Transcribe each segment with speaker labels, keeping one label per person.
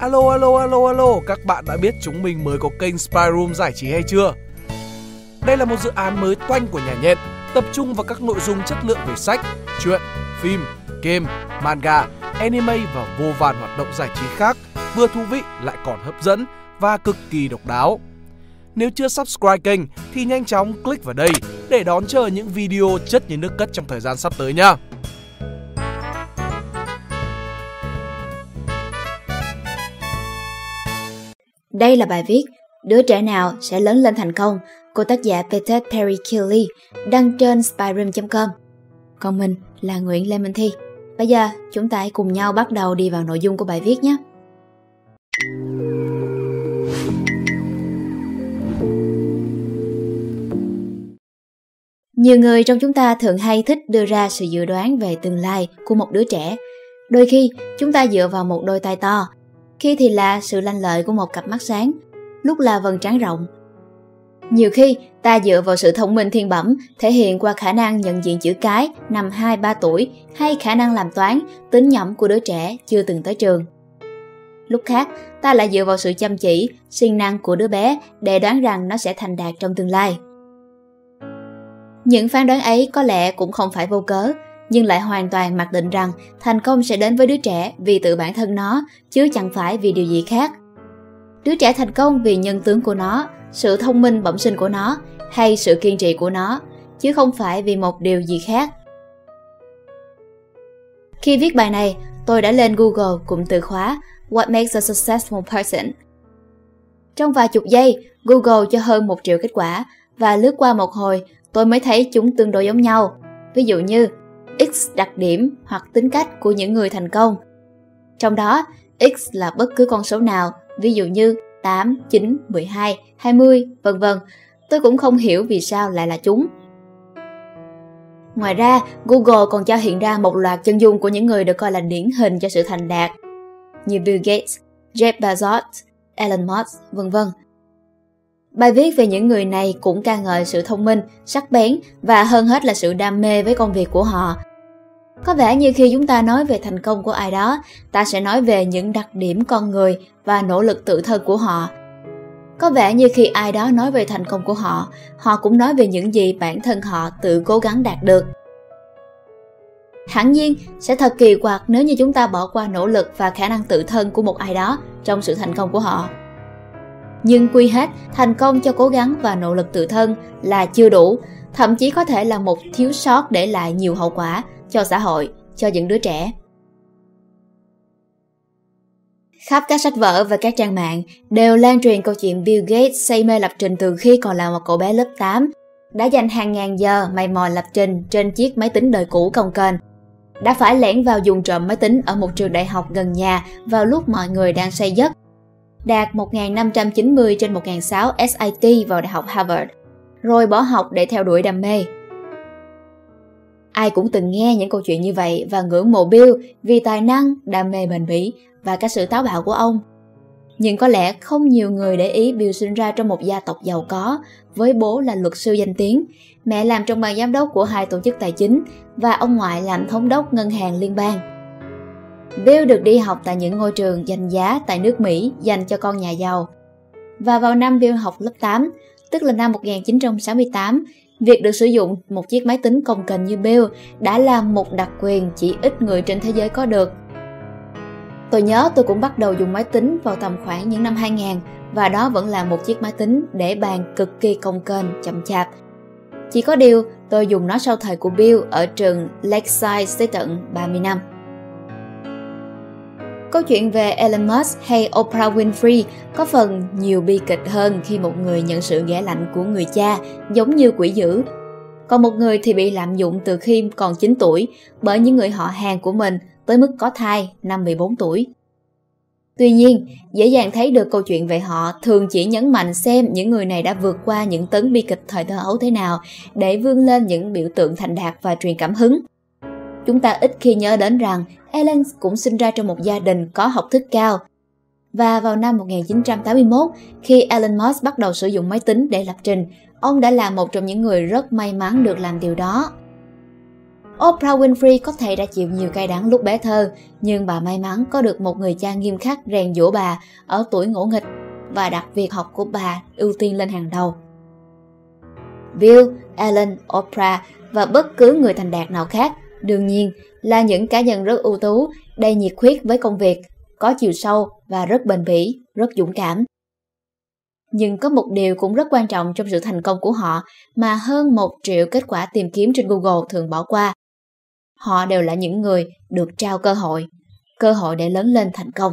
Speaker 1: Alo alo alo alo, các bạn đã biết chúng mình mới có kênh Spy Room giải trí hay chưa? Đây là một dự án mới toanh của nhà nhện, tập trung vào các nội dung chất lượng về sách, truyện, phim, game, manga, anime và vô vàn hoạt động giải trí khác, vừa thú vị lại còn hấp dẫn và cực kỳ độc đáo. Nếu chưa subscribe kênh thì nhanh chóng click vào đây để đón chờ những video chất như nước cất trong thời gian sắp tới nhé.
Speaker 2: Đây là bài viết Đứa trẻ nào sẽ lớn lên thành công của tác giả Peter Perry Kelly đăng trên spyroom.com. Còn mình là Nguyễn Lê Minh Thi. Bây giờ chúng ta hãy cùng nhau bắt đầu đi vào nội dung của bài viết nhé. Nhiều người trong chúng ta thường hay thích đưa ra sự dự đoán về tương lai của một đứa trẻ. Đôi khi, chúng ta dựa vào một đôi tay to, khi thì là sự lanh lợi của một cặp mắt sáng, lúc là vầng trán rộng. Nhiều khi, ta dựa vào sự thông minh thiên bẩm thể hiện qua khả năng nhận diện chữ cái năm 2-3 tuổi hay khả năng làm toán, tính nhẩm của đứa trẻ chưa từng tới trường. Lúc khác, ta lại dựa vào sự chăm chỉ, siêng năng của đứa bé để đoán rằng nó sẽ thành đạt trong tương lai. Những phán đoán ấy có lẽ cũng không phải vô cớ, nhưng lại hoàn toàn mặc định rằng thành công sẽ đến với đứa trẻ vì tự bản thân nó, chứ chẳng phải vì điều gì khác. Đứa trẻ thành công vì nhân tướng của nó, sự thông minh bẩm sinh của nó hay sự kiên trì của nó, chứ không phải vì một điều gì khác. Khi viết bài này, tôi đã lên Google cụm từ khóa What makes a successful person? Trong vài chục giây, Google cho hơn một triệu kết quả và lướt qua một hồi, tôi mới thấy chúng tương đối giống nhau. Ví dụ như X đặc điểm hoặc tính cách của những người thành công. Trong đó, X là bất cứ con số nào, ví dụ như 8, 9, 12, 20, vân vân. Tôi cũng không hiểu vì sao lại là chúng. Ngoài ra, Google còn cho hiện ra một loạt chân dung của những người được coi là điển hình cho sự thành đạt, như Bill Gates, Jeff Bezos, Elon Musk, vân vân. Bài viết về những người này cũng ca ngợi sự thông minh, sắc bén và hơn hết là sự đam mê với công việc của họ. Có vẻ như khi chúng ta nói về thành công của ai đó, ta sẽ nói về những đặc điểm con người và nỗ lực tự thân của họ. Có vẻ như khi ai đó nói về thành công của họ, họ cũng nói về những gì bản thân họ tự cố gắng đạt được. Hẳn nhiên, sẽ thật kỳ quặc nếu như chúng ta bỏ qua nỗ lực và khả năng tự thân của một ai đó trong sự thành công của họ. Nhưng quy hết, thành công cho cố gắng và nỗ lực tự thân là chưa đủ, thậm chí có thể là một thiếu sót để lại nhiều hậu quả cho xã hội, cho những đứa trẻ. Khắp các sách vở và các trang mạng đều lan truyền câu chuyện Bill Gates say mê lập trình từ khi còn là một cậu bé lớp 8, đã dành hàng ngàn giờ mày mò lập trình trên chiếc máy tính đời cũ công kênh. Đã phải lẻn vào dùng trộm máy tính ở một trường đại học gần nhà vào lúc mọi người đang say giấc đạt 1.590 trên 1.600 SAT vào Đại học Harvard, rồi bỏ học để theo đuổi đam mê. Ai cũng từng nghe những câu chuyện như vậy và ngưỡng mộ Bill vì tài năng, đam mê bền bỉ và các sự táo bạo của ông. Nhưng có lẽ không nhiều người để ý Bill sinh ra trong một gia tộc giàu có, với bố là luật sư danh tiếng, mẹ làm trong ban giám đốc của hai tổ chức tài chính và ông ngoại làm thống đốc ngân hàng liên bang. Bill được đi học tại những ngôi trường danh giá tại nước Mỹ dành cho con nhà giàu. Và vào năm Bill học lớp 8, tức là năm 1968, việc được sử dụng một chiếc máy tính công cành như Bill đã là một đặc quyền chỉ ít người trên thế giới có được. Tôi nhớ tôi cũng bắt đầu dùng máy tính vào tầm khoảng những năm 2000 và đó vẫn là một chiếc máy tính để bàn cực kỳ công kênh, chậm chạp. Chỉ có điều tôi dùng nó sau thời của Bill ở trường Lakeside tới tận 30 năm. Câu chuyện về Elon Musk hay Oprah Winfrey có phần nhiều bi kịch hơn khi một người nhận sự ghẻ lạnh của người cha giống như quỷ dữ. Còn một người thì bị lạm dụng từ khi còn 9 tuổi bởi những người họ hàng của mình tới mức có thai năm 14 tuổi. Tuy nhiên, dễ dàng thấy được câu chuyện về họ thường chỉ nhấn mạnh xem những người này đã vượt qua những tấn bi kịch thời thơ ấu thế nào để vươn lên những biểu tượng thành đạt và truyền cảm hứng. Chúng ta ít khi nhớ đến rằng Ellen cũng sinh ra trong một gia đình có học thức cao. Và vào năm 1981, khi Elon Musk bắt đầu sử dụng máy tính để lập trình, ông đã là một trong những người rất may mắn được làm điều đó. Oprah Winfrey có thể đã chịu nhiều cay đắng lúc bé thơ, nhưng bà may mắn có được một người cha nghiêm khắc rèn dỗ bà ở tuổi ngỗ nghịch và đặt việc học của bà ưu tiên lên hàng đầu. Bill, Ellen, Oprah và bất cứ người thành đạt nào khác đương nhiên là những cá nhân rất ưu tú, đầy nhiệt huyết với công việc, có chiều sâu và rất bền bỉ, rất dũng cảm. Nhưng có một điều cũng rất quan trọng trong sự thành công của họ mà hơn một triệu kết quả tìm kiếm trên Google thường bỏ qua. Họ đều là những người được trao cơ hội, cơ hội để lớn lên thành công.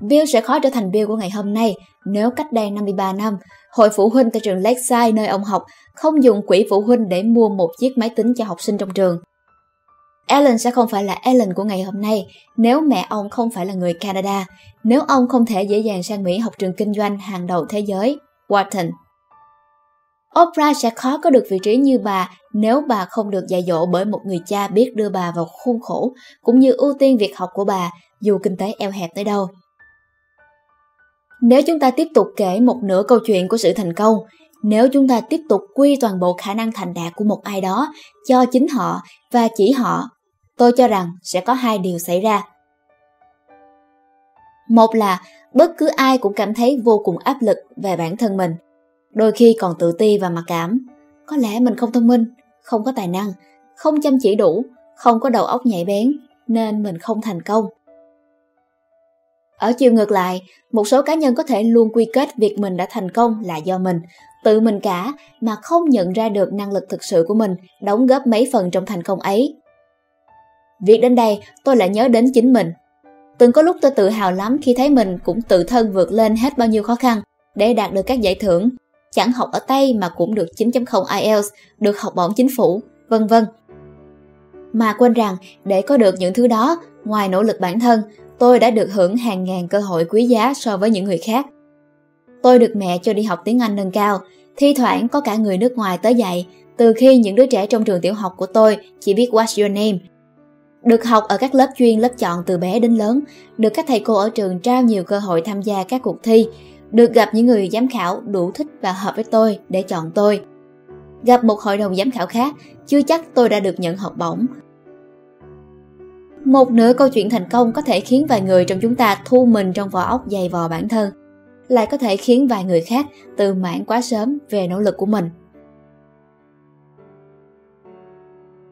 Speaker 2: Bill sẽ khó trở thành Bill của ngày hôm nay nếu cách đây 53 năm, hội phụ huynh tại trường Lakeside nơi ông học không dùng quỹ phụ huynh để mua một chiếc máy tính cho học sinh trong trường. Ellen sẽ không phải là Ellen của ngày hôm nay nếu mẹ ông không phải là người Canada, nếu ông không thể dễ dàng sang Mỹ học trường kinh doanh hàng đầu thế giới, Wharton. Oprah sẽ khó có được vị trí như bà nếu bà không được dạy dỗ bởi một người cha biết đưa bà vào khuôn khổ, cũng như ưu tiên việc học của bà, dù kinh tế eo hẹp tới đâu. Nếu chúng ta tiếp tục kể một nửa câu chuyện của sự thành công, nếu chúng ta tiếp tục quy toàn bộ khả năng thành đạt của một ai đó cho chính họ và chỉ họ, tôi cho rằng sẽ có hai điều xảy ra. Một là bất cứ ai cũng cảm thấy vô cùng áp lực về bản thân mình, đôi khi còn tự ti và mặc cảm. Có lẽ mình không thông minh, không có tài năng, không chăm chỉ đủ, không có đầu óc nhạy bén, nên mình không thành công. Ở chiều ngược lại, một số cá nhân có thể luôn quy kết việc mình đã thành công là do mình, tự mình cả mà không nhận ra được năng lực thực sự của mình đóng góp mấy phần trong thành công ấy. Việc đến đây, tôi lại nhớ đến chính mình. Từng có lúc tôi tự hào lắm khi thấy mình cũng tự thân vượt lên hết bao nhiêu khó khăn để đạt được các giải thưởng, chẳng học ở tay mà cũng được 9.0 IELTS, được học bổng chính phủ, vân vân. Mà quên rằng để có được những thứ đó, ngoài nỗ lực bản thân, tôi đã được hưởng hàng ngàn cơ hội quý giá so với những người khác. Tôi được mẹ cho đi học tiếng Anh nâng cao, thi thoảng có cả người nước ngoài tới dạy, từ khi những đứa trẻ trong trường tiểu học của tôi chỉ biết What's your name. Được học ở các lớp chuyên lớp chọn từ bé đến lớn, được các thầy cô ở trường trao nhiều cơ hội tham gia các cuộc thi, được gặp những người giám khảo đủ thích và hợp với tôi để chọn tôi. Gặp một hội đồng giám khảo khác, chưa chắc tôi đã được nhận học bổng, một nửa câu chuyện thành công có thể khiến vài người trong chúng ta thu mình trong vỏ ốc dày vò bản thân, lại có thể khiến vài người khác tự mãn quá sớm về nỗ lực của mình.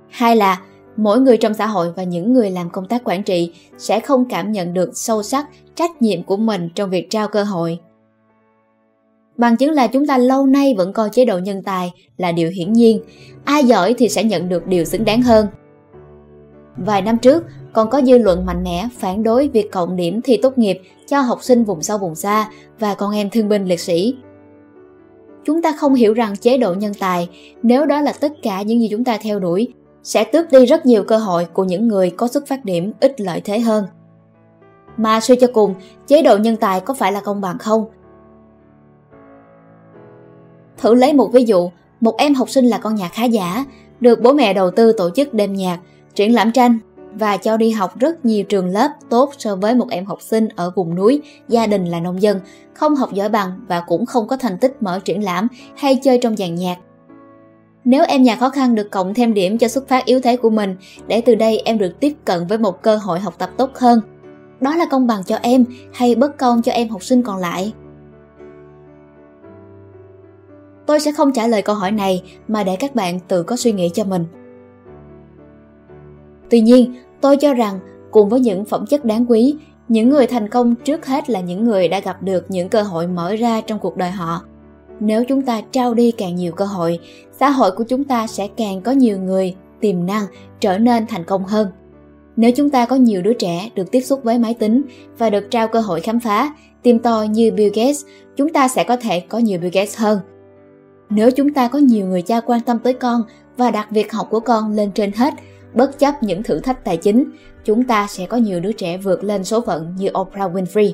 Speaker 2: Hai là mỗi người trong xã hội và những người làm công tác quản trị sẽ không cảm nhận được sâu sắc trách nhiệm của mình trong việc trao cơ hội. Bằng chứng là chúng ta lâu nay vẫn coi chế độ nhân tài là điều hiển nhiên, ai giỏi thì sẽ nhận được điều xứng đáng hơn – Vài năm trước, còn có dư luận mạnh mẽ phản đối việc cộng điểm thi tốt nghiệp cho học sinh vùng sâu vùng xa và con em thương binh liệt sĩ. Chúng ta không hiểu rằng chế độ nhân tài, nếu đó là tất cả những gì chúng ta theo đuổi, sẽ tước đi rất nhiều cơ hội của những người có xuất phát điểm ít lợi thế hơn. Mà suy cho cùng, chế độ nhân tài có phải là công bằng không? Thử lấy một ví dụ, một em học sinh là con nhà khá giả, được bố mẹ đầu tư tổ chức đêm nhạc, triển lãm tranh và cho đi học rất nhiều trường lớp tốt so với một em học sinh ở vùng núi, gia đình là nông dân, không học giỏi bằng và cũng không có thành tích mở triển lãm hay chơi trong dàn nhạc. Nếu em nhà khó khăn được cộng thêm điểm cho xuất phát yếu thế của mình, để từ đây em được tiếp cận với một cơ hội học tập tốt hơn. Đó là công bằng cho em hay bất công cho em học sinh còn lại? Tôi sẽ không trả lời câu hỏi này mà để các bạn tự có suy nghĩ cho mình. Tuy nhiên, tôi cho rằng cùng với những phẩm chất đáng quý, những người thành công trước hết là những người đã gặp được những cơ hội mở ra trong cuộc đời họ. Nếu chúng ta trao đi càng nhiều cơ hội, xã hội của chúng ta sẽ càng có nhiều người tiềm năng trở nên thành công hơn. Nếu chúng ta có nhiều đứa trẻ được tiếp xúc với máy tính và được trao cơ hội khám phá, tìm tòi như Bill Gates, chúng ta sẽ có thể có nhiều Bill Gates hơn. Nếu chúng ta có nhiều người cha quan tâm tới con và đặt việc học của con lên trên hết, Bất chấp những thử thách tài chính, chúng ta sẽ có nhiều đứa trẻ vượt lên số phận như Oprah Winfrey.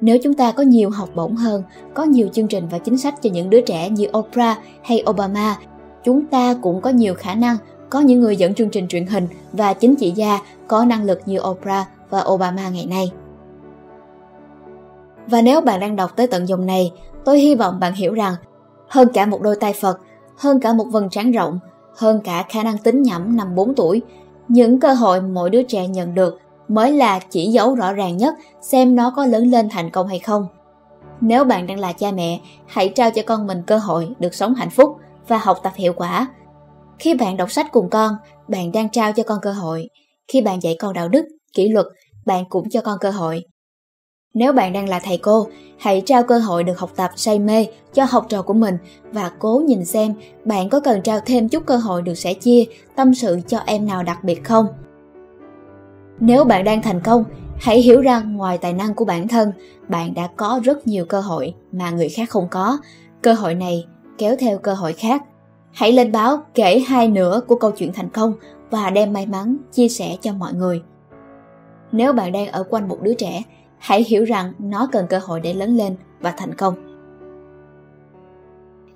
Speaker 2: Nếu chúng ta có nhiều học bổng hơn, có nhiều chương trình và chính sách cho những đứa trẻ như Oprah hay Obama, chúng ta cũng có nhiều khả năng có những người dẫn chương trình truyền hình và chính trị gia có năng lực như Oprah và Obama ngày nay. Và nếu bạn đang đọc tới tận dòng này, tôi hy vọng bạn hiểu rằng hơn cả một đôi tay Phật, hơn cả một vầng trán rộng, hơn cả khả năng tính nhẩm năm 4 tuổi. Những cơ hội mỗi đứa trẻ nhận được mới là chỉ dấu rõ ràng nhất xem nó có lớn lên thành công hay không. Nếu bạn đang là cha mẹ, hãy trao cho con mình cơ hội được sống hạnh phúc và học tập hiệu quả. Khi bạn đọc sách cùng con, bạn đang trao cho con cơ hội. Khi bạn dạy con đạo đức, kỷ luật, bạn cũng cho con cơ hội. Nếu bạn đang là thầy cô, hãy trao cơ hội được học tập say mê cho học trò của mình và cố nhìn xem bạn có cần trao thêm chút cơ hội được sẻ chia, tâm sự cho em nào đặc biệt không. Nếu bạn đang thành công, hãy hiểu rằng ngoài tài năng của bản thân, bạn đã có rất nhiều cơ hội mà người khác không có. Cơ hội này kéo theo cơ hội khác. Hãy lên báo kể hai nửa của câu chuyện thành công và đem may mắn chia sẻ cho mọi người. Nếu bạn đang ở quanh một đứa trẻ, hãy hiểu rằng nó cần cơ hội để lớn lên và thành công.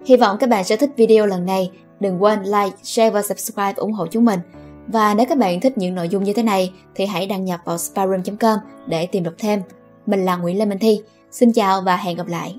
Speaker 2: Hy vọng các bạn sẽ thích video lần này. Đừng quên like, share và subscribe ủng hộ chúng mình. Và nếu các bạn thích những nội dung như thế này thì hãy đăng nhập vào spyroom.com để tìm đọc thêm. Mình là Nguyễn Lê Minh Thi. Xin chào và hẹn gặp lại.